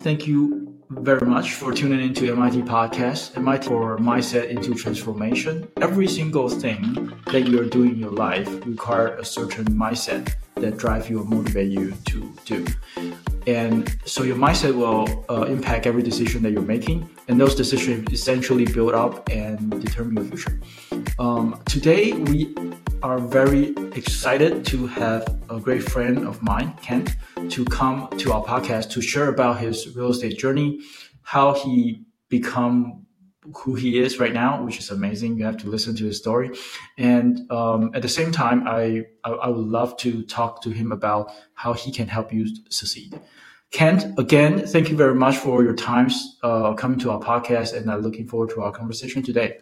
Thank you very much for tuning into MIT Podcast, MIT for Mindset into Transformation. Every single thing that you're doing in your life require a certain mindset that drive you or motivate you to do. And so your mindset will uh, impact every decision that you're making, and those decisions essentially build up and determine your future. Um, today, we are very excited to have a great friend of mine, Kent, to come to our podcast to share about his real estate journey, how he become who he is right now, which is amazing. You have to listen to his story, and um, at the same time, I, I, I would love to talk to him about how he can help you succeed. Kent, again, thank you very much for your times uh, coming to our podcast, and I'm looking forward to our conversation today.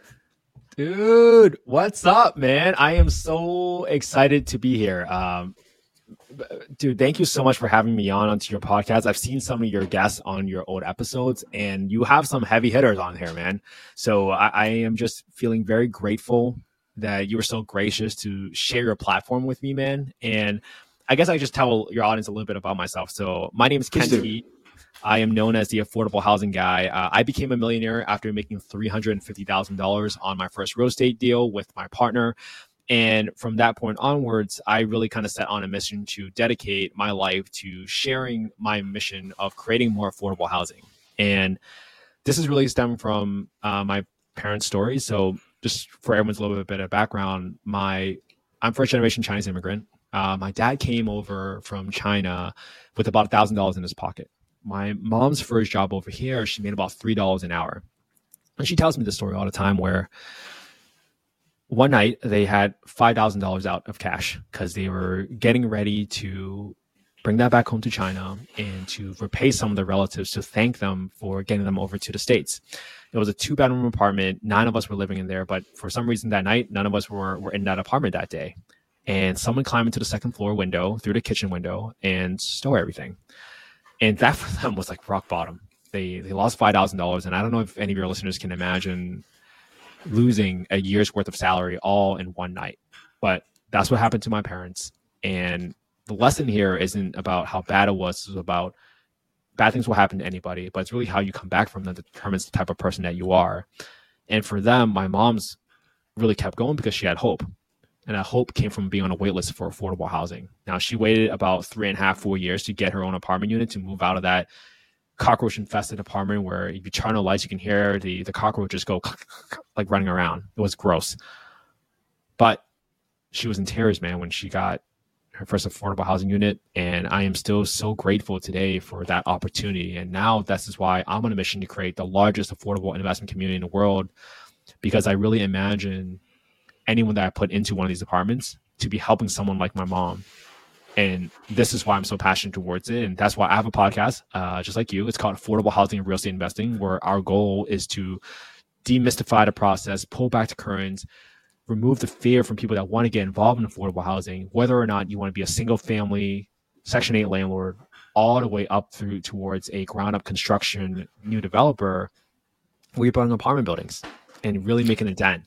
Dude, what's up, man? I am so excited to be here. Um, dude, thank you so much for having me on onto your podcast. I've seen some of your guests on your old episodes, and you have some heavy hitters on here, man. So I, I am just feeling very grateful that you were so gracious to share your platform with me, man. And I guess I just tell your audience a little bit about myself. So my name is Kent He. I am known as the affordable housing guy. Uh, I became a millionaire after making $350,000 on my first real estate deal with my partner. And from that point onwards, I really kind of set on a mission to dedicate my life to sharing my mission of creating more affordable housing. And this is really stemmed from uh, my parents' story. So, just for everyone's little bit of background, my I'm first generation Chinese immigrant. Uh, my dad came over from China with about thousand dollars in his pocket. My mom's first job over here, she made about three dollars an hour, and she tells me this story all the time where one night they had $5,000 out of cash because they were getting ready to bring that back home to China and to repay some of their relatives to thank them for getting them over to the States. It was a two bedroom apartment. Nine of us were living in there, but for some reason that night, none of us were, were in that apartment that day. And someone climbed into the second floor window through the kitchen window and stole everything. And that for them was like rock bottom. They, they lost $5,000. And I don't know if any of your listeners can imagine losing a year's worth of salary all in one night. But that's what happened to my parents. And the lesson here isn't about how bad it was, it's about bad things will happen to anybody, but it's really how you come back from them that determines the type of person that you are. And for them, my mom's really kept going because she had hope. And that hope came from being on a waitlist for affordable housing. Now, she waited about three and a half, four years to get her own apartment unit to move out of that cockroach infested apartment where if you turn on lights, you can hear the the cockroaches go like running around. It was gross. But she was in tears, man, when she got her first affordable housing unit. And I am still so grateful today for that opportunity. And now this is why I'm on a mission to create the largest affordable investment community in the world because I really imagine anyone that I put into one of these apartments to be helping someone like my mom and this is why I'm so passionate towards it. And that's why I have a podcast, uh, just like you. It's called Affordable Housing and Real Estate Investing, where our goal is to demystify the process, pull back the currents, remove the fear from people that want to get involved in affordable housing, whether or not you want to be a single family, Section 8 landlord, all the way up through towards a ground up construction new developer you're building apartment buildings and really making a dent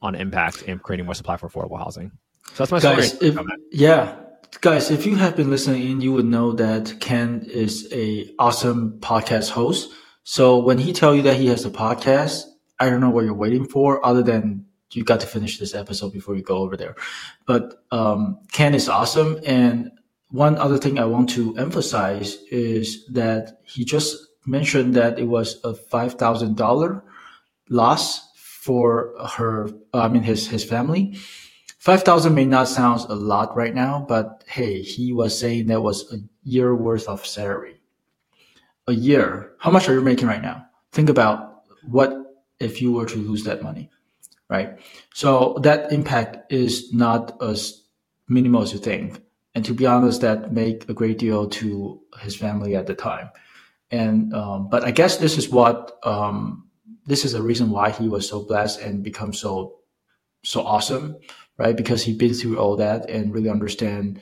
on impact and creating more supply for affordable housing. So that's my Guys, story. If, yeah, guys, if you have been listening in, you would know that Ken is a awesome podcast host. So when he tell you that he has a podcast, I don't know what you're waiting for, other than you got to finish this episode before you go over there. But um, Ken is awesome, and one other thing I want to emphasize is that he just mentioned that it was a five thousand dollar loss for her. I mean, his his family 5,000 may not sound a lot right now, but hey, he was saying that was a year worth of salary. A year. How much are you making right now? Think about what if you were to lose that money, right? So that impact is not as minimal as you think. And to be honest, that make a great deal to his family at the time. And, um, but I guess this is what, um, this is a reason why he was so blessed and become so, so awesome right? Because he's been through all that and really understand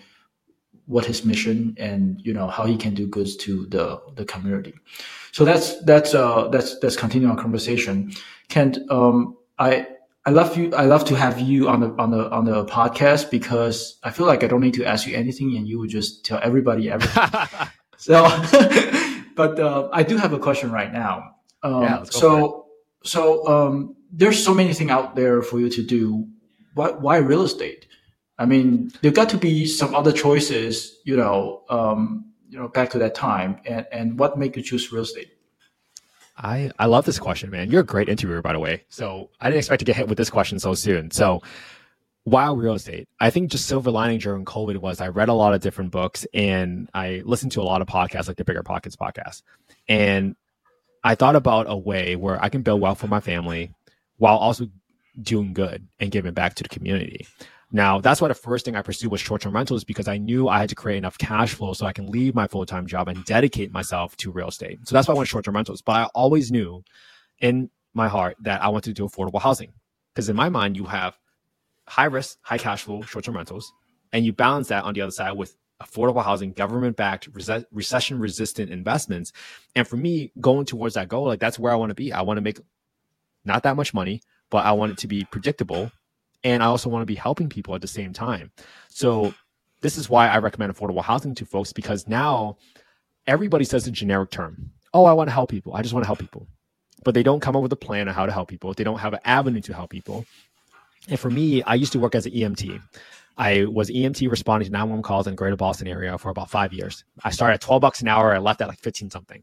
what his mission and you know how he can do goods to the the community. So that's that's uh that's that's continuing our conversation. Kent, um, I I love you. I love to have you on the on the on the podcast because I feel like I don't need to ask you anything, and you would just tell everybody everything. so, but uh, I do have a question right now. Um, Yeah, so so um, there's so many things out there for you to do. Why why real estate? I mean, there got to be some other choices. You know, um, you know, back to that time, and and what made you choose real estate? I, I love this question, man. You're a great interviewer, by the way. So I didn't expect to get hit with this question so soon. So why real estate? I think just silver lining during COVID was I read a lot of different books and I listened to a lot of podcasts like the Bigger Pockets podcast. And I thought about a way where I can build wealth for my family while also doing good and giving back to the community. Now, that's why the first thing I pursued was short term rentals because I knew I had to create enough cash flow so I can leave my full time job and dedicate myself to real estate. So that's why I went short term rentals. But I always knew in my heart that I wanted to do affordable housing because in my mind, you have high risk, high cash flow, short term rentals, and you balance that on the other side with affordable housing, government backed, recession resistant investments. And for me, going towards that goal, like that's where I want to be. I want to make not that much money, but I want it to be predictable and I also want to be helping people at the same time. So this is why I recommend affordable housing to folks because now everybody says a generic term. Oh, I want to help people. I just want to help people. But they don't come up with a plan on how to help people. They don't have an avenue to help people. And for me, I used to work as an EMT. I was EMT responding to 911 calls in the greater Boston area for about five years. I started at 12 bucks an hour. I left at like 15 something.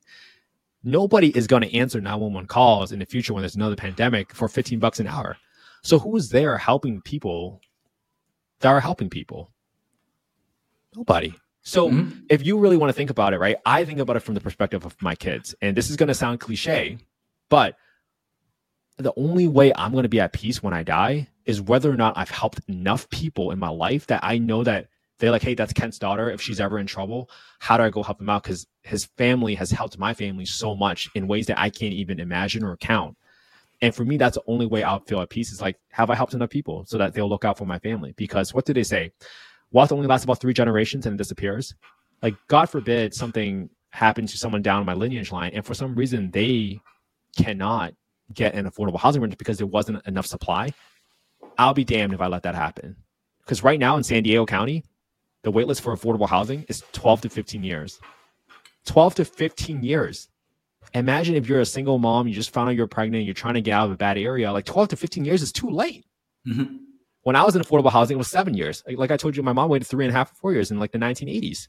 Nobody is going to answer 911 calls in the future when there's another pandemic for 15 bucks an hour. So who's there helping people that are helping people? Nobody. So mm-hmm. if you really want to think about it, right? I think about it from the perspective of my kids. And this is going to sound cliche, but the only way I'm going to be at peace when I die is whether or not I've helped enough people in my life that I know that they're like, hey, that's Kent's daughter. If she's ever in trouble, how do I go help him out? Because his family has helped my family so much in ways that I can't even imagine or count. And for me, that's the only way I'll feel at peace is like, have I helped enough people so that they'll look out for my family? Because what do they say? Wealth only lasts about three generations and it disappears. Like, God forbid something happened to someone down my lineage line, and for some reason they cannot get an affordable housing rent because there wasn't enough supply. I'll be damned if I let that happen. Because right now in San Diego County, the waitlist for affordable housing is 12 to 15 years. 12 to 15 years imagine if you're a single mom, you just found out you're pregnant, you're trying to get out of a bad area, like 12 to 15 years is too late. Mm-hmm. When I was in affordable housing, it was seven years. Like, like, I told you, my mom waited three and a half, four years in like the 1980s.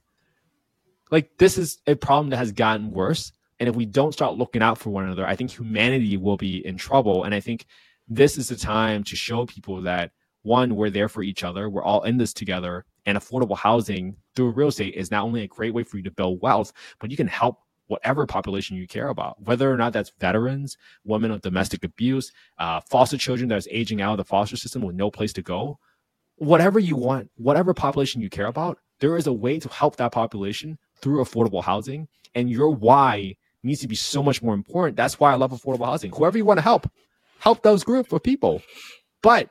Like this is a problem that has gotten worse. And if we don't start looking out for one another, I think humanity will be in trouble. And I think this is the time to show people that one, we're there for each other. We're all in this together. And affordable housing through real estate is not only a great way for you to build wealth, but you can help whatever population you care about, whether or not that's veterans, women of domestic abuse, uh, foster children that's aging out of the foster system with no place to go, whatever you want, whatever population you care about, there is a way to help that population through affordable housing. And your why needs to be so much more important. That's why I love affordable housing. Whoever you want to help, help those group of people. But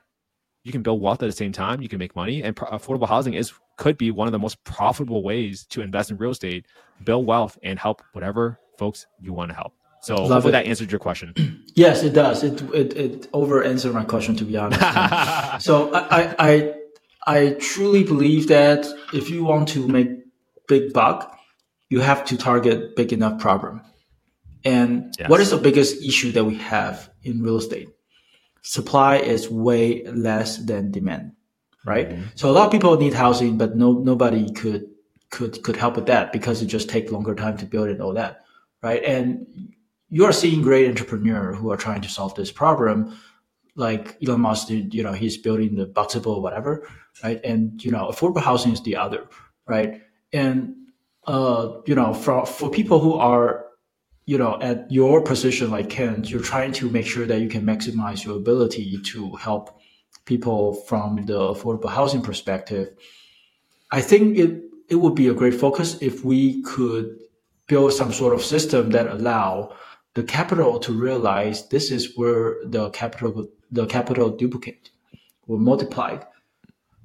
you can build wealth at the same time. You can make money, and affordable housing is could be one of the most profitable ways to invest in real estate, build wealth, and help whatever folks you want to help. So Love hopefully it. that answered your question. Yes, it does. It it, it over answered my question to be honest. so I, I I truly believe that if you want to make big buck, you have to target big enough problem. And yes. what is the biggest issue that we have in real estate? Supply is way less than demand right? Mm-hmm. So a lot of people need housing, but no nobody could could could help with that because it just take longer time to build and all that, right? And you are seeing great entrepreneurs who are trying to solve this problem, like Elon Musk. You know, he's building the Boxabl whatever, right? And you know, affordable housing is the other, right? And uh, you know, for for people who are you know, at your position like Kent, you're trying to make sure that you can maximize your ability to help people from the affordable housing perspective, I think it it would be a great focus if we could build some sort of system that allow the capital to realize this is where the capital the capital duplicate or multiplied,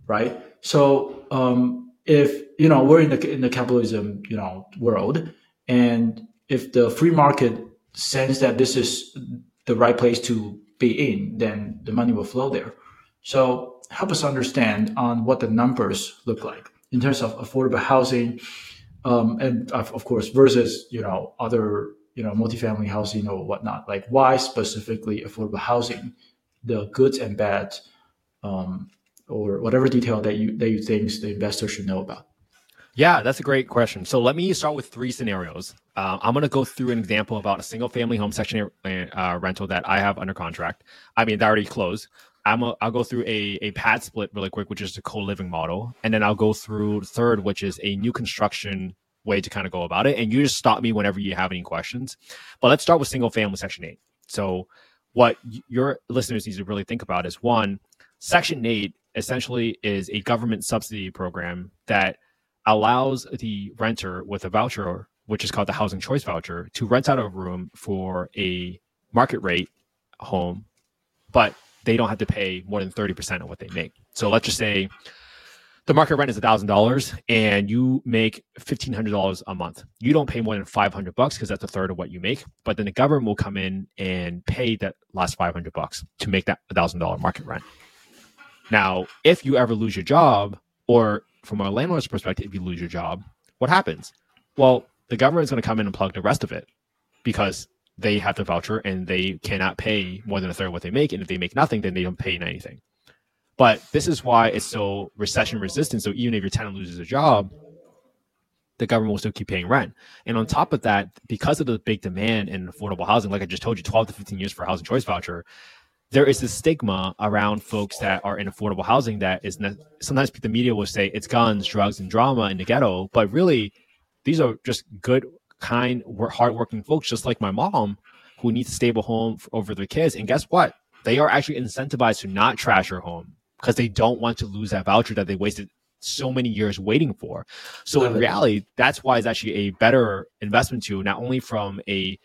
right? So um, if you know we're in the in the capitalism you know world, and if the free market sense that this is the right place to be in, then the money will flow there. So help us understand on what the numbers look like in terms of affordable housing, um, and of, of course versus you know other you know multifamily housing or whatnot. Like why specifically affordable housing, the goods and bad, um, or whatever detail that you that you think the investor should know about. Yeah, that's a great question. So let me start with three scenarios. Uh, I'm going to go through an example about a single family home section uh, rental that I have under contract. I mean, that already closed. I'm a, I'll go through a, a PadSplit really quick, which is a co-living model. And then I'll go through third, which is a new construction way to kind of go about it. And you just stop me whenever you have any questions. But let's start with single family section eight. So what your listeners need to really think about is one, section eight essentially is a government subsidy program that allows the renter with a voucher, which is called the housing choice voucher, to rent out a room for a market rate home, but they don't have to pay more than 30% of what they make. So let's just say the market rent is $1,000 and you make $1,500 a month. You don't pay more than 500 bucks because that's a third of what you make. But then the government will come in and pay that last 500 bucks to make that $1,000 market rent. Now, if you ever lose your job, or from a landlord's perspective, if you lose your job, what happens? Well, the government's going to come in and plug the rest of it because they have the voucher and they cannot pay more than a third of what they make. And if they make nothing, then they don't pay anything. But this is why it's so recession resistant. So even if your tenant loses a job, the government will still keep paying rent. And on top of that, because of the big demand in affordable housing, like I just told you, 12 to 15 years for a housing choice voucher, there is this stigma around folks that are in affordable housing that is ne- sometimes the media will say it's guns, drugs, and drama in the ghetto, but really these are just good kind, hardworking folks, just like my mom, who needs a stable home for, over their kids. And guess what? They are actually incentivized to not trash their home because they don't want to lose that voucher that they wasted so many years waiting for. So in reality, that's why it's actually a better investment to not only from a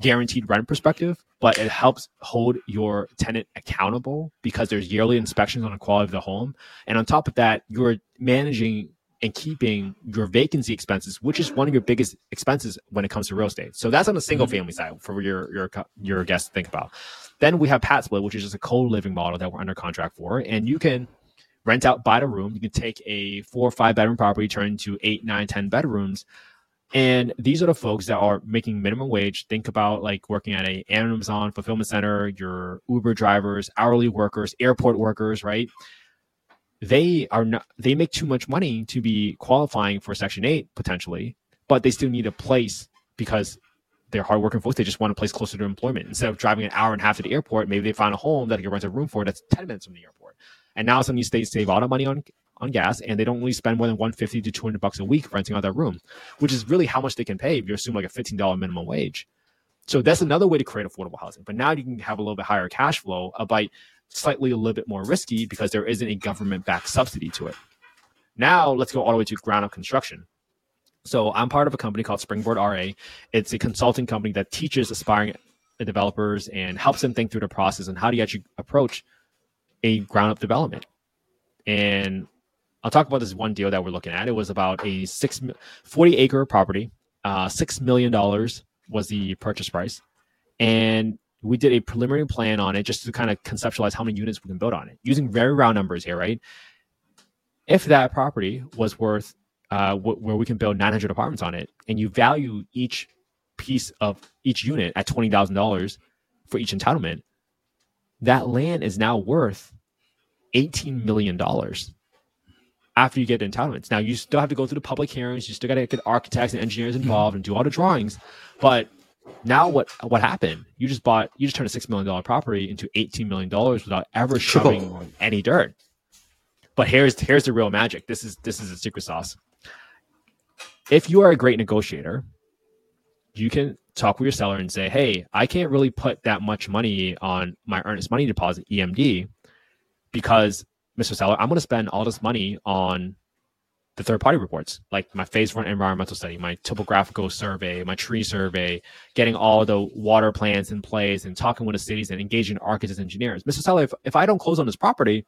guaranteed rent perspective, but it helps hold your tenant accountable because there's yearly inspections on the quality of the home. And on top of that, you're managing and keeping your vacancy expenses, which is one of your biggest expenses when it comes to real estate. So that's on the single mm-hmm. family side for your your your guests to think about. Then we have PadSplit, which is just a co-living model that we're under contract for, and you can rent out, buy the room. You can take a four or five bedroom property, turn it into eight, nine, ten bedrooms. And these are the folks that are making minimum wage. Think about like working at a Amazon fulfillment center, your Uber drivers, hourly workers, airport workers, right? they are not they make too much money to be qualifying for section 8 potentially but they still need a place because they're hardworking folks they just want a place closer to employment instead of driving an hour and a half to the airport maybe they find a home that they can rent a room for that's 10 minutes from the airport and now some of these states save all the money on on gas and they don't really spend more than 150 to 200 bucks a week renting out that room which is really how much they can pay if you assume like a $15 minimum wage so that's another way to create affordable housing but now you can have a little bit higher cash flow by slightly a little bit more risky because there isn't a government backed subsidy to it. Now let's go all the way to ground up construction. So I'm part of a company called Springboard RA. It's a consulting company that teaches aspiring developers and helps them think through the process and how do you actually approach a ground up development. And I'll talk about this one deal that we're looking at. It was about a six 40 acre property. Uh, $6 million was the purchase price. And we did a preliminary plan on it just to kind of conceptualize how many units we can build on it using very round numbers here, right? If that property was worth uh, w- where we can build 900 apartments on it, and you value each piece of each unit at twenty thousand dollars for each entitlement, that land is now worth 18 million dollars after you get the entitlements. Now you still have to go through the public hearings, you still got to get architects and engineers involved and do all the drawings, but now what what happened? You just bought you just turned a six million dollar property into eighteen million dollars without ever shoving any dirt. But here's here's the real magic. This is this is the secret sauce. If you are a great negotiator, you can talk with your seller and say, "Hey, I can't really put that much money on my earnest money deposit (EMD) because, Mr. Seller, I'm going to spend all this money on the third party reports, like my phase one environmental study, my topographical survey, my tree survey, getting all the water plans in place and talking with the cities and engaging architects and engineers. Mr. Seller, if, if I don't close on this property,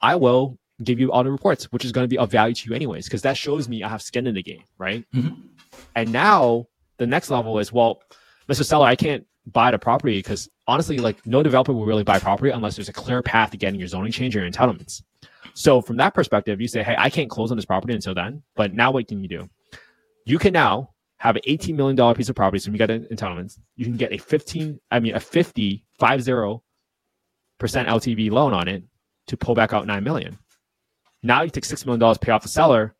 I will give you all the reports, which is going to be of value to you anyways, because that shows me I have skin in the game, right? Mm-hmm. And now the next level is, well, Mr. Seller, I can't buy the property because honestly, like no developer will really buy property unless there's a clear path to getting your zoning change or your entitlements. So from that perspective, you say, hey, I can't close on this property until then. But now what can you do? You can now have an $18 million piece of property. So you got entitlements. You can get a 15, I mean, a 50, 50 percent LTV loan on it to pull back out 9 million. Now you take $6 million, pay off the seller,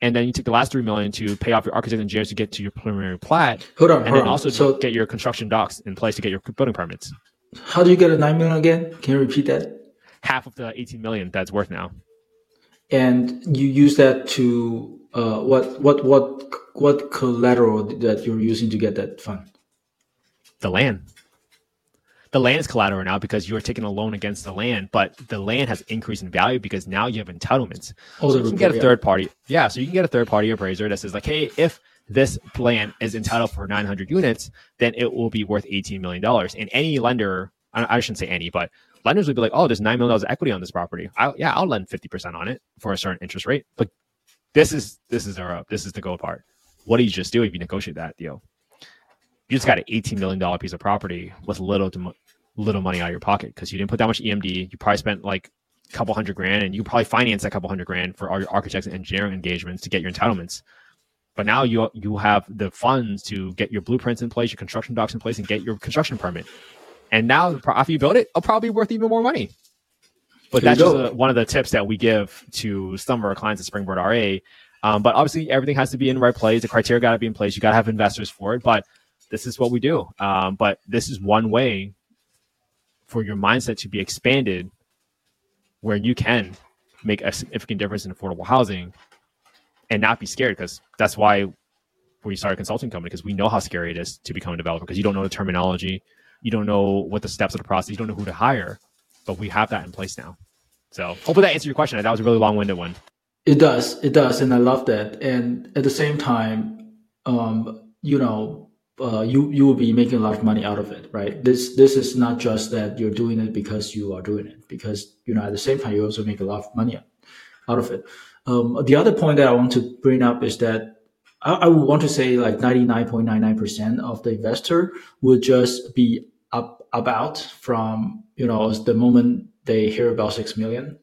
and then you take the last three million to pay off your architect and engineers to get to your preliminary plat. Hold on, and hold then on. also So- get your construction docs in place to get your building permits. How do you get a nine million again? Can you repeat that? Half of the 18 million that's worth now. And you use that to uh, what what what what collateral that you're using to get that fund? The land. The land is collateral now because you are taking a loan against the land, but the land has increased in value because now you have entitlements. Oh, So you can get a third party. Yeah, so you can get a third party appraiser that says like, hey, if this land is entitled for 900 units, then it will be worth 18 million dollars. And any lender, I, shouldn't say any, but lenders would be like, oh, there's nine million dollars of equity on this property. I, yeah, I'll lend 50 percent on it for a certain interest rate. But this is this is our this is the gold part. What do you just do if you negotiate that deal? You just got an 18 million dollar piece of property with little to mo- little money out of your pocket because you didn't put that much EMD. You probably spent like a couple hundred grand, and you probably finance that couple hundred grand for all your architects and engineering engagements to get your entitlements. But now you you have the funds to get your blueprints in place, your construction docs in place, and get your construction permit. And now after you build it, it'll probably be worth even more money. But There you that's just a, one of the tips that we give to some of our clients at Springboard RA. Um, but obviously, everything has to be in the right place. The criteria got to be in place. You got to have investors for it. But this is what we do. Um, but this is one way for your mindset to be expanded where you can make a significant difference in affordable housing and not be scared because that's why we started a consulting company because we know how scary it is to become a developer because you don't know the terminology you don't know what the steps of the process you don't know who to hire but we have that in place now so hopefully that answered your question that was a really long-winded one It does, it does, and I love that. And at the same time, um, you know, uh, you you will be making a lot of money out of it, right? This this is not just that you're doing it because you are doing it, because you know at the same time you also make a lot of money out of it. Um, the other point that I want to bring up is that I, I would want to say like ninety nine point nine nine percent of the investor would just be up about from you know the moment they hear about six million,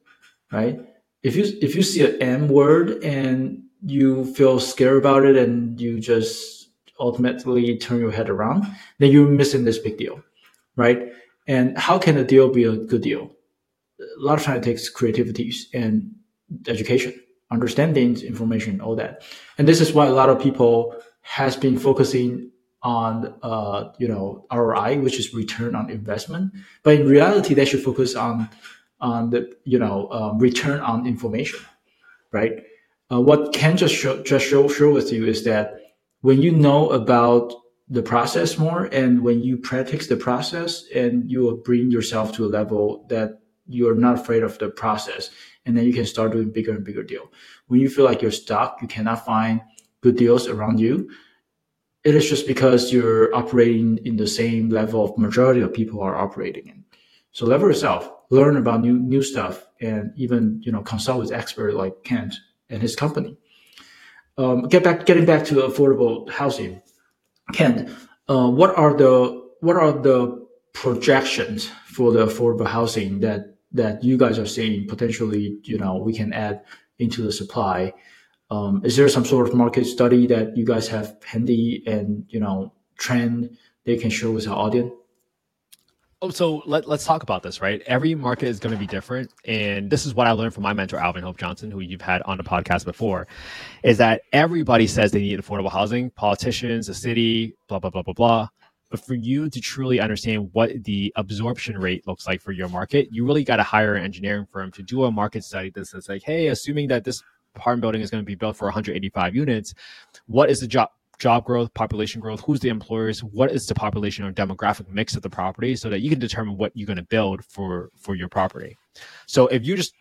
right? if you if you see an M word and you feel scared about it and you just ultimately turn your head around, then you're missing this big deal, right? And how can a deal be a good deal? A lot of time it takes creativity and education, understanding information, all that. And this is why a lot of people has been focusing on uh, you know ROI, which is return on investment. But in reality, they should focus on on the you know um, return on information, right? Uh, what Ken just show, just show share with you is that when you know about the process more and when you practice the process and you will bring yourself to a level that you're not afraid of the process and then you can start doing bigger and bigger deal. When you feel like you're stuck you cannot find good deals around you it is just because you're operating in the same level of majority of people are operating in. So level yourself learn about new new stuff and even you know consult with expert like kent and his company um, get back getting back to affordable housing Ken, uh, what are the what are the projections for the affordable housing that that you guys are seeing potentially? You know, we can add into the supply. Um, is there some sort of market study that you guys have handy and you know trend they can share with our audience? Oh, so let, let's talk about this, right? Every market is going to be different. And this is what I learned from my mentor, Alvin Hope Johnson, who you've had on the podcast before, is that everybody says they need affordable housing, politicians, the city, blah, blah, blah, blah, blah. But for you to truly understand what the absorption rate looks like for your market, you really got to hire an engineering firm to do a market study that says, like, hey, assuming that this apartment building is going to be built for 185 units, what is the job job growth, population growth, who's the employers, what is the population or demographic mix of the property so that you can determine what you're going to build for for your property. So if you just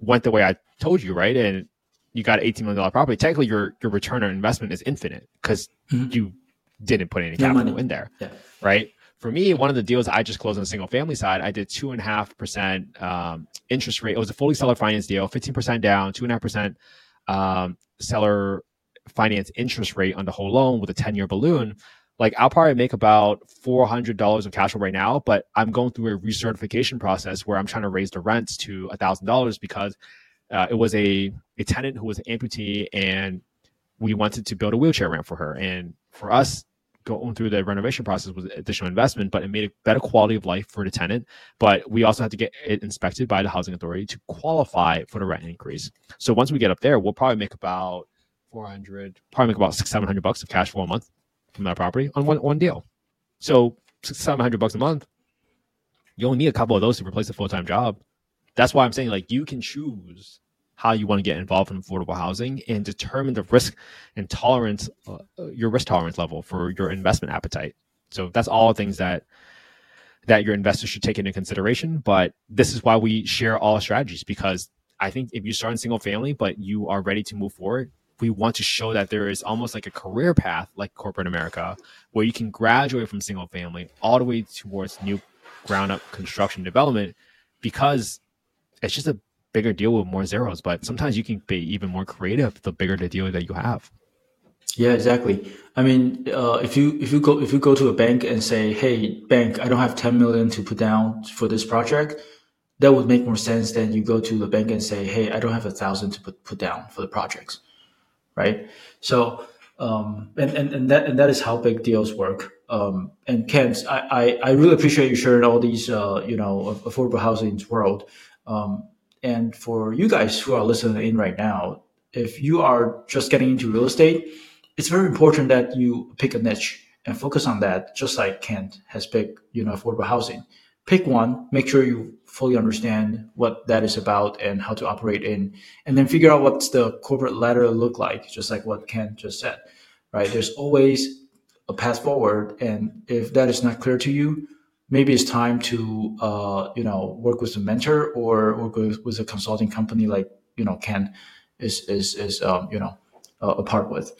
went the way I told you, right, and you got an 18 million dollar property, technically your your return on investment is infinite because Mhm. you didn't put any No capital money. in there, Yeah. right? For me, one of the deals I just closed on the single family side, I did two and a half percent um, interest rate. It was a fully seller finance deal, 15% down, two and a half percent um, seller finance interest rate on the whole loan with a 10 year balloon, like I'll probably make about $400 of cash flow right now, but I'm going through a recertification process where I'm trying to raise the rents to $1,000 because uh, it was a, a tenant who was an amputee and we wanted to build a wheelchair ramp for her. And for us, going through the renovation process was additional investment, but it made a better quality of life for the tenant. But we also had to get it inspected by the housing authority to qualify for the rent increase. So once we get up there, we'll probably make about 400, probably make about six, 700 bucks of cash flow a month from that property on one, one deal. So six, 700 bucks a month, you only need a couple of those to replace a full-time job. That's why I'm saying like you can choose how you want to get involved in affordable housing and determine the risk and tolerance, uh, your risk tolerance level for your investment appetite. So that's all things that that your investors should take into consideration. But this is why we share all strategies because I think if you start in single family, but you are ready to move forward, we want to show that there is almost like a career path like corporate America where you can graduate from single family all the way towards new ground up construction development because it's just a bigger deal with more zeros, but sometimes you can be even more creative the bigger the deal that you have. Yeah, exactly. I mean, uh, if you if you go if you go to a bank and say, "Hey, bank, I don't have ten million to put down for this project," that would make more sense than you go to the bank and say, "Hey, I don't have a thousand to put put down for the projects," right? So, um, and, and and that and that is how big deals work. Um, and Kent, I, I, I really appreciate you sharing all these, uh, you know, affordable housing's world. Um, and for you guys who are listening in right now, if you are just getting into real estate, it's very important that you pick a niche and focus on that, just like Kent has picked, you know, affordable housing. Pick one, make sure you fully understand what that is about and how to operate in, and then figure out what's the corporate ladder look like, just like what Ken just said, right? There's always a path forward. And if that is not clear to you, maybe it's time to uh, you know work with a mentor or work with, with a consulting company like you know Ken is is is um, you know uh, a part with.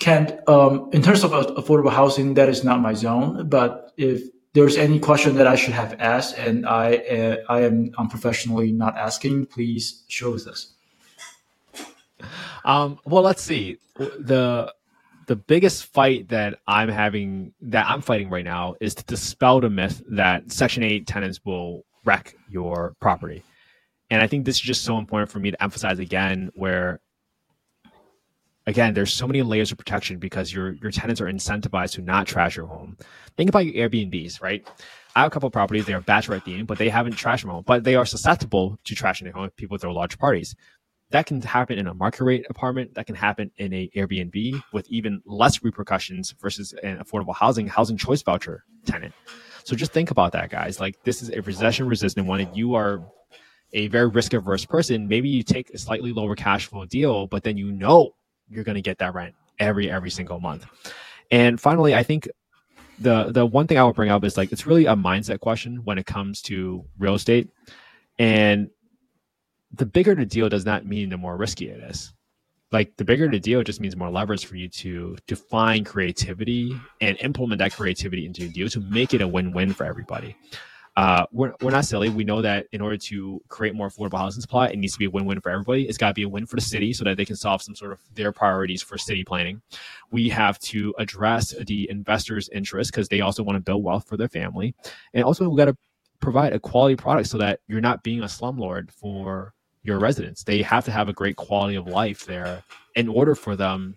Ken, um, in terms of affordable housing, that is not my zone. But if there's any question that I should have asked and I uh, I am unprofessionally not asking, please with us. Um, well, let's see the the biggest fight that I'm having that I'm fighting right now is to dispel the myth that Section 8 tenants will wreck your property. And I think this is just so important for me to emphasize again where again there's so many layers of protection because your your tenants are incentivized to not trash your home. Think about your Airbnbs, right? I have a couple of properties, they're bachelor themed, but they haven't trashed their home, but they are susceptible to trashing their home if people throw large parties that can happen in a market rate apartment that can happen in a airbnb with even less repercussions versus an affordable housing housing choice voucher tenant so just think about that guys like this is a recession resistant one if you are a very risk averse person maybe you take a slightly lower cash flow deal but then you know you're going to get that rent every every single month and finally i think the the one thing i would bring up is like it's really a mindset question when it comes to real estate and the bigger the deal does not mean the more risky it is. Like the bigger the deal just means more leverage for you to to find creativity and implement that creativity into your deal to make it a win-win for everybody. Uh, we're, we're not silly. We know that in order to create more affordable housing supply, it needs to be a win-win for everybody. It's got to be a win for the city so that they can solve some sort of their priorities for city planning. We have to address the investors' interest because they also want to build wealth for their family, and also we got to provide a quality product so that you're not being a slumlord for your residents. They have to have a great quality of life there in order for them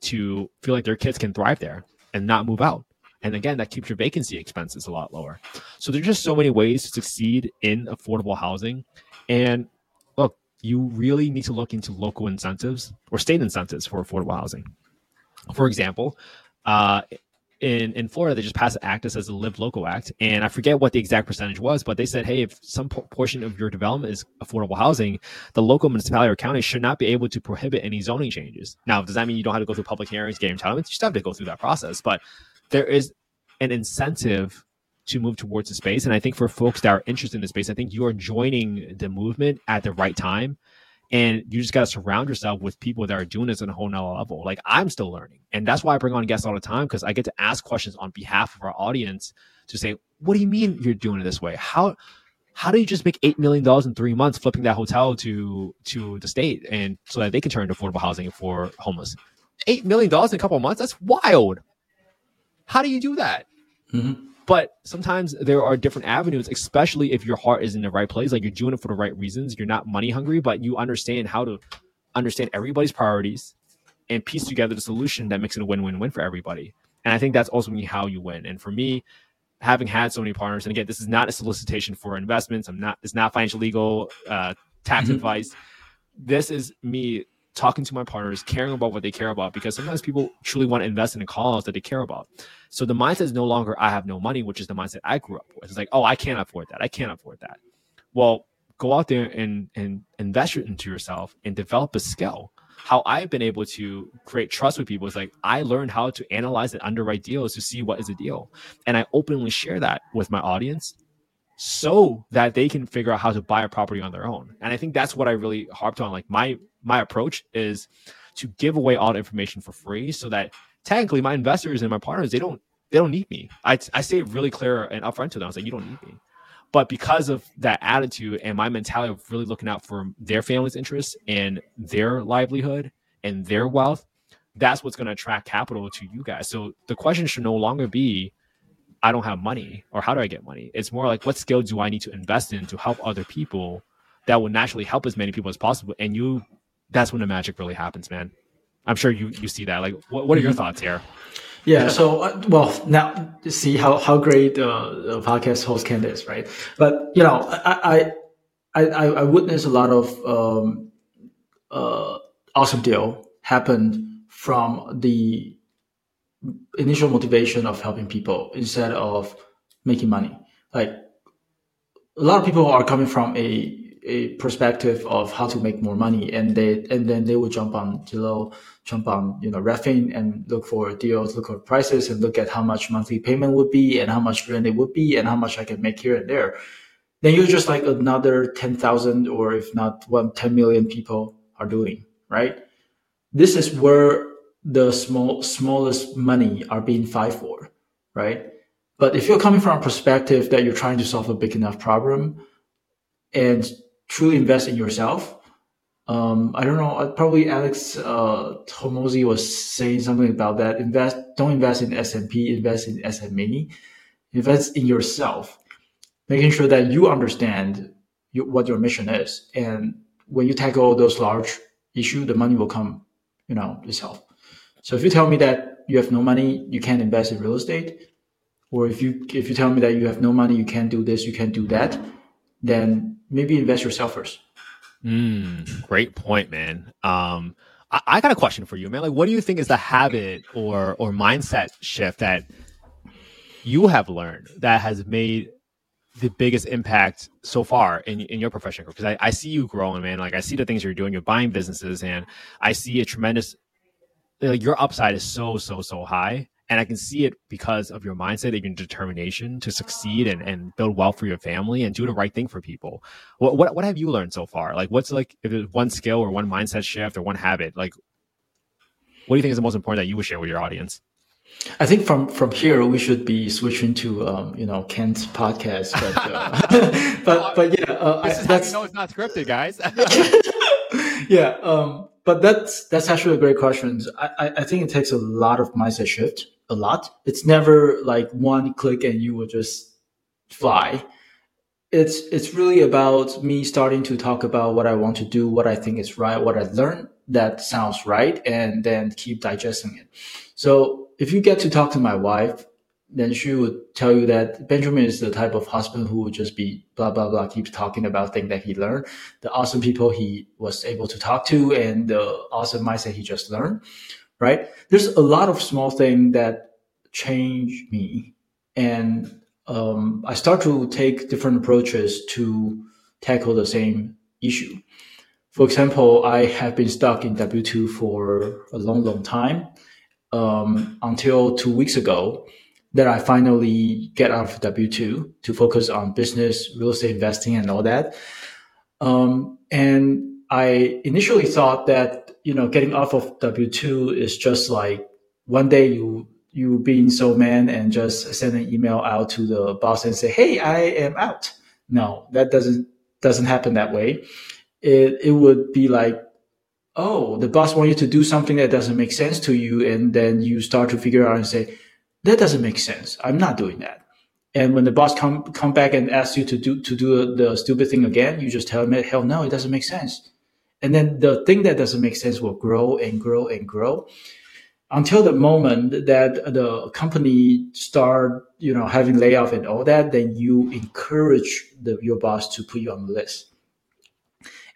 to feel like their kids can thrive there and not move out. And again, that keeps your vacancy expenses a lot lower. So there's just so many ways to succeed in affordable housing. And look, you really need to look into local incentives or state incentives for affordable housing. For example, uh, in in Florida, they just passed an act that says the Live Local Act, and I forget what the exact percentage was, but they said, hey, if some portion of your development is affordable housing, the local municipality or county should not be able to prohibit any zoning changes. Now, does that mean you don't have to go through public hearings, get entitlements? You still have to go through that process, but there is an incentive to move towards the space, and I think for folks that are interested in the space, I think you are joining the movement at the right time and you just got to surround yourself with people that are doing this on a whole nother level. Like I'm still learning. And that's why I bring on guests all the time because I get to ask questions on behalf of our audience to say, what do you mean you're doing it this way? How how do you just make eight million dollars in three months flipping that hotel to to the state and so that they can turn into affordable housing for homeless? Eight million dollars in a couple months? That's wild. How do you do that? Mm-hmm. But sometimes there are different avenues, especially if your heart is in the right place. Like you're doing it for the right reasons. You're not money hungry, but you understand how to understand everybody's priorities and piece together the solution that makes it a win-win-win for everybody. And I think that's ultimately how you win. And for me, having had so many partners, and again, this is not a solicitation for investments. I'm not. It's not financial, legal, uh, tax mm-hmm. advice. This is me talking to my partners, caring about what they care about, because sometimes people truly want to invest in a cause that they care about. So the mindset is no longer I have no money, which is the mindset I grew up with. It's like, oh, I can't afford that. I can't afford that. Well, go out there and and invest into yourself and develop a skill. How I've been able to create trust with people is like I learned how to analyze and underwrite deals to see what is a deal, and I openly share that with my audience so that they can figure out how to buy a property on their own. And I think that's what I really harped on. Like my my approach is to give away all the information for free so that technically my investors and my partners they don't they don't need me. I I say it really clear and upfront to them. I was like, you don't need me. But because of that attitude and my mentality of really looking out for their family's interests and their livelihood and their wealth, that's what's going to attract capital to you guys. So the question should no longer be, I don't have money or how do I get money? It's more like, what skill do I need to invest in to help other people that will naturally help as many people as possible? And you, that's when the magic really happens, man. I'm sure you, you see that. Like, what, what are your mm-hmm. thoughts here? Yeah. So, uh, well, now see how, how great uh, the podcast host Ken is, right? But, you know, I, I, I, I witnessed a lot of um, uh, awesome deal happened from the initial motivation of helping people instead of making money. Like a lot of people are coming from a a perspective of how to make more money and they and then they will jump on Zillow, jump on you know Redfin and look for deals, look for prices and look at how much monthly payment would be and how much rent it would be and how much I can make here and there. Then you're just like another ten thousand or if not one 10 million people are doing, right? This is where the small smallest money are being fight for, right? But if you're coming from a perspective that you're trying to solve a big enough problem and truly invest in yourself. Um, I don't know. Probably Alex uh, Hormozi was saying something about that. Invest. Don't invest in S and P. Invest in SME. Invest in yourself, making sure that you understand you, what your mission is, and when you tackle those large issue, the money will come, you know, itself. So if you tell me that you have no money, you can't invest in real estate, or if you if you tell me that you have no money, you can't do this, you can't do that, then maybe invest yourself first. Mm, great point, man. Um, I, I, got a question for you, man. Like, what do you think is the habit or or mindset shift that you have learned that has made the biggest impact so far in, in your profession? Because I, I see you growing, man. Like, I see the things you're doing. You're buying businesses, and I see a tremendous. Like, your upside is so so so high and I can see it because of your mindset and your determination to succeed and, and build wealth for your family and do the right thing for people. What, what, what have you learned so far? Like, what's like, if it's one skill or one mindset shift or one habit, like, what do you think is the most important that you would share with your audience? I think from from here we should be switching to um, you know Kent's podcast, but uh, but but yeah, uh, this I, that's how you know it's not scripted, guys. yeah, um, but that's that's actually a great question. I I think it takes a lot of mindset shift a lot. It's never like one click and you will just fly. It's it's really about me starting to talk about what I want to do, what I think is right, what I learned that sounds right, and then keep digesting it. So if you get to talk to my wife, then she would tell you that Benjamin is the type of husband who would just be blah blah blah, keeps talking about things that he learned, the awesome people he was able to talk to, and the awesome mindset he just learned right? There's a lot of small things that change me. And um, I start to take different approaches to tackle the same issue. For example, I have been stuck in W2 for a long, long time um, until two weeks ago that I finally get out of W2 to focus on business, real estate investing, and all that. Um, and I initially thought that you know, getting off of W two is just like one day you you being so man and just send an email out to the boss and say, "Hey, I am out." No, that doesn't doesn't happen that way. It it would be like, oh, the boss want you to do something that doesn't make sense to you, and then you start to figure out and say, that doesn't make sense. I'm not doing that. And when the boss come come back and asks you to do to do the stupid thing again, you just tell him, hell no, it doesn't make sense And then the thing that doesn't make sense will grow and grow and grow until the moment that the company start, you know, having layoff and all that, then you encourage the, your boss to put you on the list.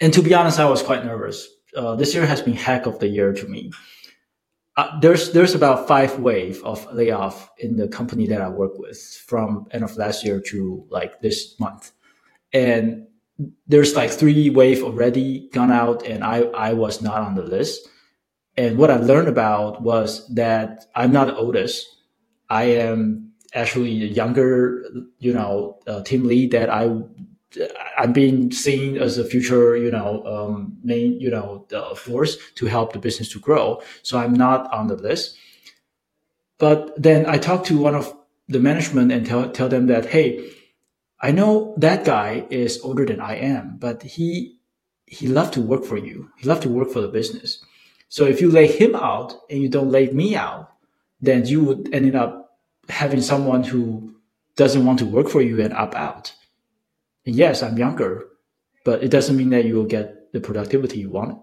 And to be honest, I was quite nervous. Uh, this year has been heck of the year to me. Uh, there's there's about five wave of layoff in the company that I work with from end of last year to like this month, and there's like three wave already gone out, and I I was not on the list. And what I learned about was that I'm not the oldest. I am actually a younger, you know, uh, team lead that I I'm being seen as a future, you know, um, main, you know, force to help the business to grow. So I'm not on the list. But then I talk to one of the management and tell tell them that, hey, I know that guy is older than I am, but he he loved to work for you. He loved to work for the business. So if you lay him out and you don't lay me out, then you would end up having someone who doesn't want to work for you and up out. And yes, I'm younger, but it doesn't mean that you will get the productivity you want.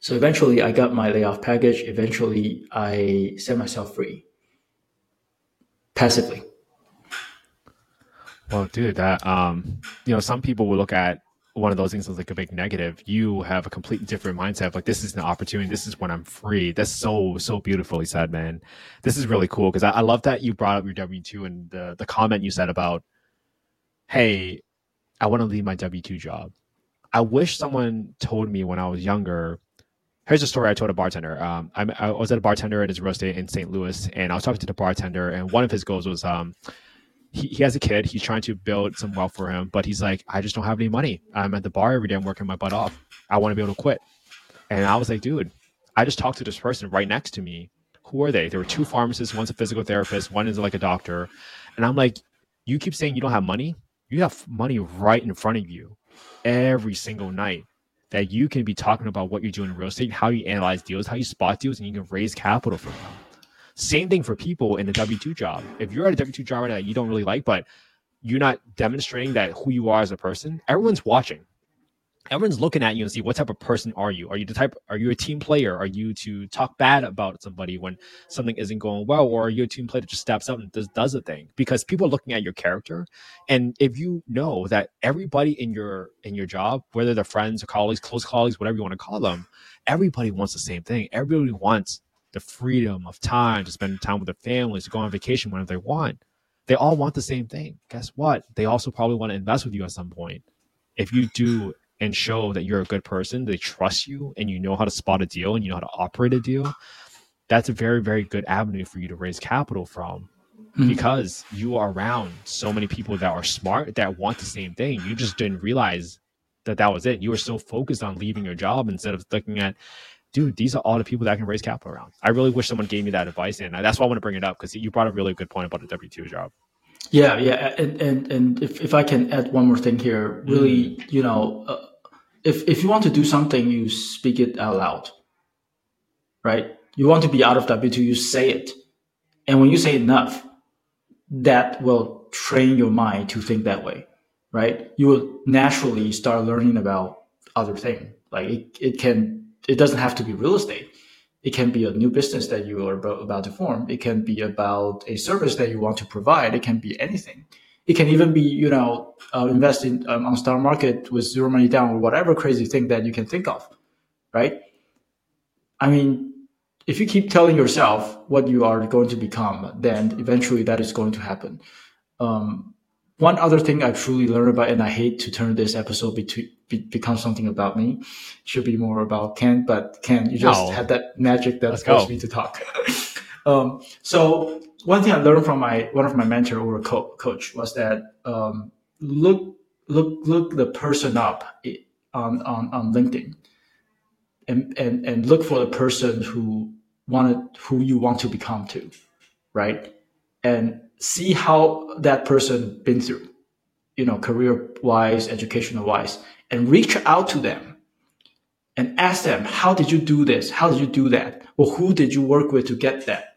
So eventually I got my layoff package. Eventually I set myself free passively. Well, dude, that, um, you know, some people will look at one of those things as like a big negative. You have a completely different mindset like, this is an opportunity. This is when I'm free. That's so, so beautifully said, man. This is really cool. Cause I, I love that you brought up your W2 and the, the comment you said about hey, I want to leave my W 2 job. I wish someone told me when I was younger. Here's a story I told a bartender. Um, I, I was at a bartender at his estate in St. Louis, and I was talking to the bartender, and one of his goals was um, he, he has a kid. He's trying to build some wealth for him, but he's like, I just don't have any money. I'm at the bar every day. I'm working my butt off. I want to be able to quit. And I was like, dude, I just talked to this person right next to me. Who are they? There were two pharmacists. One's a physical therapist. One is like a doctor. And I'm like, you keep saying you don't have money you have money right in front of you every single night that you can be talking about what you're doing in real estate, how you analyze deals, how you spot deals, and you can raise capital from them. Same thing for people in the W 2 job. If you're at a W 2 job that you don't really like, but you're not demonstrating that who you are as a person, everyone's watching everyone's looking at you and see what type of person are you? Are you the type? Are you a team player? Are you to talk bad about somebody when something isn't going well, or are you a team player that just steps up and does does a thing? Because people are looking at your character, and if you know that everybody in your in your job, whether they're friends or colleagues, close colleagues, whatever you want to call them, everybody wants the same thing. Everybody wants the freedom of time to spend time with their families, to go on vacation whenever they want. They all want the same thing. Guess what? They also probably want to invest with you at some point. If you do and show that you're a good person, they trust you and you know how to spot a deal and you know how to operate a deal, that's a very, very good avenue for you to raise capital from mm-hmm. because you are around so many people that are smart that want the same thing. You just didn't realize that that was it. You were so focused on leaving your job instead of looking at, dude, these are all the people that can raise capital around. I really wish someone gave me that advice. And that's why I want to bring it up because you brought a really good point about the W 2 job. Yeah, yeah, and and, and if, if I can add one more thing here, really, mm. you know, uh, if if you want to do something, you speak it out loud, right? You want to be out of W two, you say it, and when you say enough, that will train your mind to think that way, right? You will naturally start learning about other things. Like it, it can, it doesn't have to be real estate. It can be a new business that you are about to form. It can be about a service that you want to provide. It can be anything. It can even be, you know, uh, invest in um, on stock market with zero money down or whatever crazy thing that you can think of, right? I mean, if you keep telling yourself what you are going to become, then eventually that is going to happen. Um, one other thing I truly learned about, and I hate to turn this episode be, be, become something about me, it should be more about Kent. But Kent, you just no. had that magic that forced me to talk. um, so one thing I learned from my one of my mentor or co- coach was that um, look look look the person up on on, on LinkedIn, and, and and look for the person who wanted who you want to become to, right? And see how that person been through, you know, career wise, educational wise, and reach out to them and ask them, how did you do this? How did you do that? Or who did you work with to get that?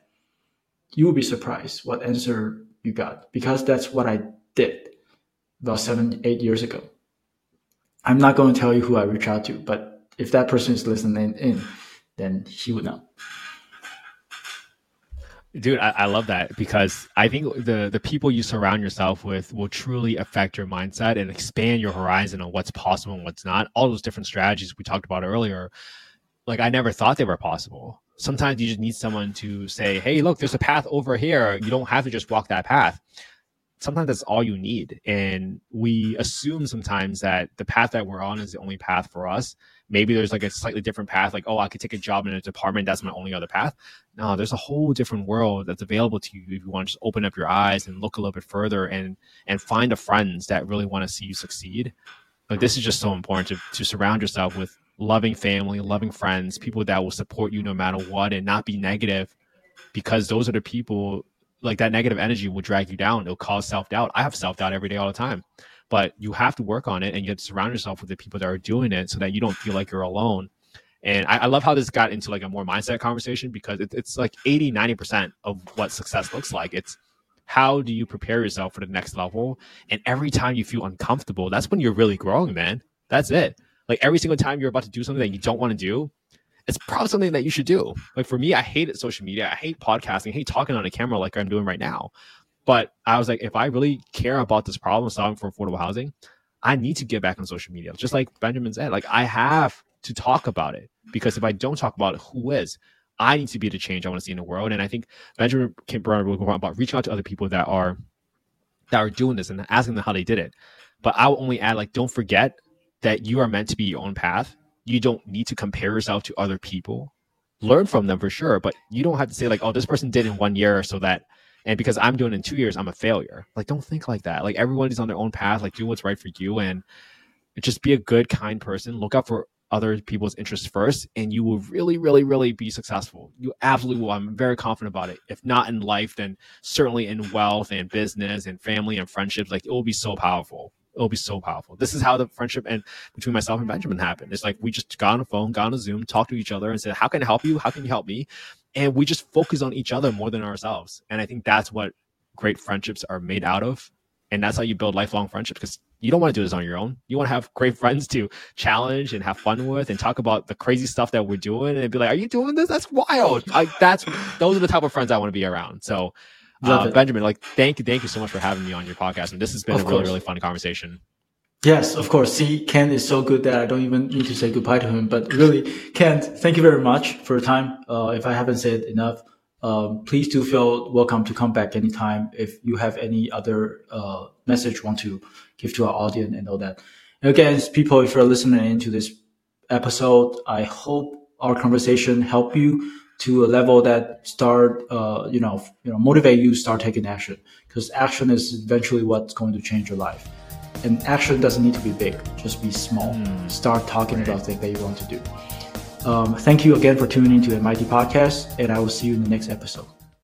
you will be surprised what answer you got because that's what I did about seven, eight years ago. I'm not going to tell you who I reach out to, but if that person is listening in, then he would know. Dude, I, I, love that because I think the the people you surround yourself with will truly affect your mindset and expand your horizon on what's possible and what's not. All those different strategies we talked about earlier, like I never thought they were possible. Sometimes you just need someone to say, "Hey, look, there's a path over here. You don't have to just walk that path." Sometimes that's all you need, and we assume sometimes that the path that we're on is the only path for us. Maybe there's like a slightly different path like oh i could take a job in a department. That's my only other path. No there's a whole different world that's available to you if you want to just open up your eyes and look a little bit further and and find the friends that really want to see you succeed. Like this is just so important to, to surround yourself with loving family loving friends people that will support you no matter what and not be negative because those are the people like that negative energy will drag you down. It'll cause self-doubt. I have self-doubt every day all the time. But you have to work on it and you have to surround yourself with the people that are doing it so that you don't feel like you're alone. And I, I love how this got into like a more mindset conversation because it, it's like 80 90% of what success looks like. It's how do you prepare yourself for the next level? And every time you feel uncomfortable that's when you're really growing man. That's it. Like every single time you're about to do something that you don't want to do it's probably something that you should do. Like for me, I hate social media. I hate podcasting. I hate talking on a camera like I'm doing right now. But I was like, if I really care about this problem solving for affordable housing, I need to get back on social media. Just like Benjamin said, like I have to talk about it because if I don't talk about it, who is? I need to be the change I want to see in the world. And I think Benjamin came around really about reaching out to other people that are that are doing this and asking them how they did it. But I will only add like, don't forget that you are meant to be your own path. You don't need to compare yourself to other people. Learn from them for sure, but you don't have to say like, oh, this person did in one year, so that and because I'm doing it in two years, I'm a failure. Like, don't think like that. Like, everyone is on their own path. Like, do what's right for you, and just be a good, kind person. Look out for other people's interests first, and you will really, really, really be successful. You absolutely will. I'm very confident about it. If not in life, then certainly in wealth and business and family and friendships. Like, it will be so powerful it'll be so powerful. This is how the friendship and between myself and Benjamin happened. It's like we just got on a phone, got on a Zoom, talked to each other, and said, "How can I help you? How can you help me?" and we just focus on each other more than ourselves. And I think that's what great friendships are made out of. And that's how you build lifelong friendships because you don't want to do this on your own. You want to have great friends to challenge and have fun with and talk about the crazy stuff that we're doing and be like, are you doing this? That's wild. Like that's, those are the type of friends I want to be around. So, uh, Benjamin, like, thank you. Thank you so much for having me on your podcast. And this has been of a really, really fun conversation. Yes, of course. See, Kent is so good that I don't even need to say goodbye to him. But really, Kent, thank you very much for your time. Uh, if I haven't said enough, um, please do feel welcome to come back anytime if you have any other uh, message want to give to our audience and all that. And again, people, if you're listening into this episode, I hope our conversation help you to a level that start, uh, you know, you know, motivate you start taking action because action is eventually what's going to change your life. And action doesn't need to be big, just be small. Mm. Start talking right. about things that you want to do. Um, thank you again for tuning in to MIT Podcast, and I will see you in the next episode.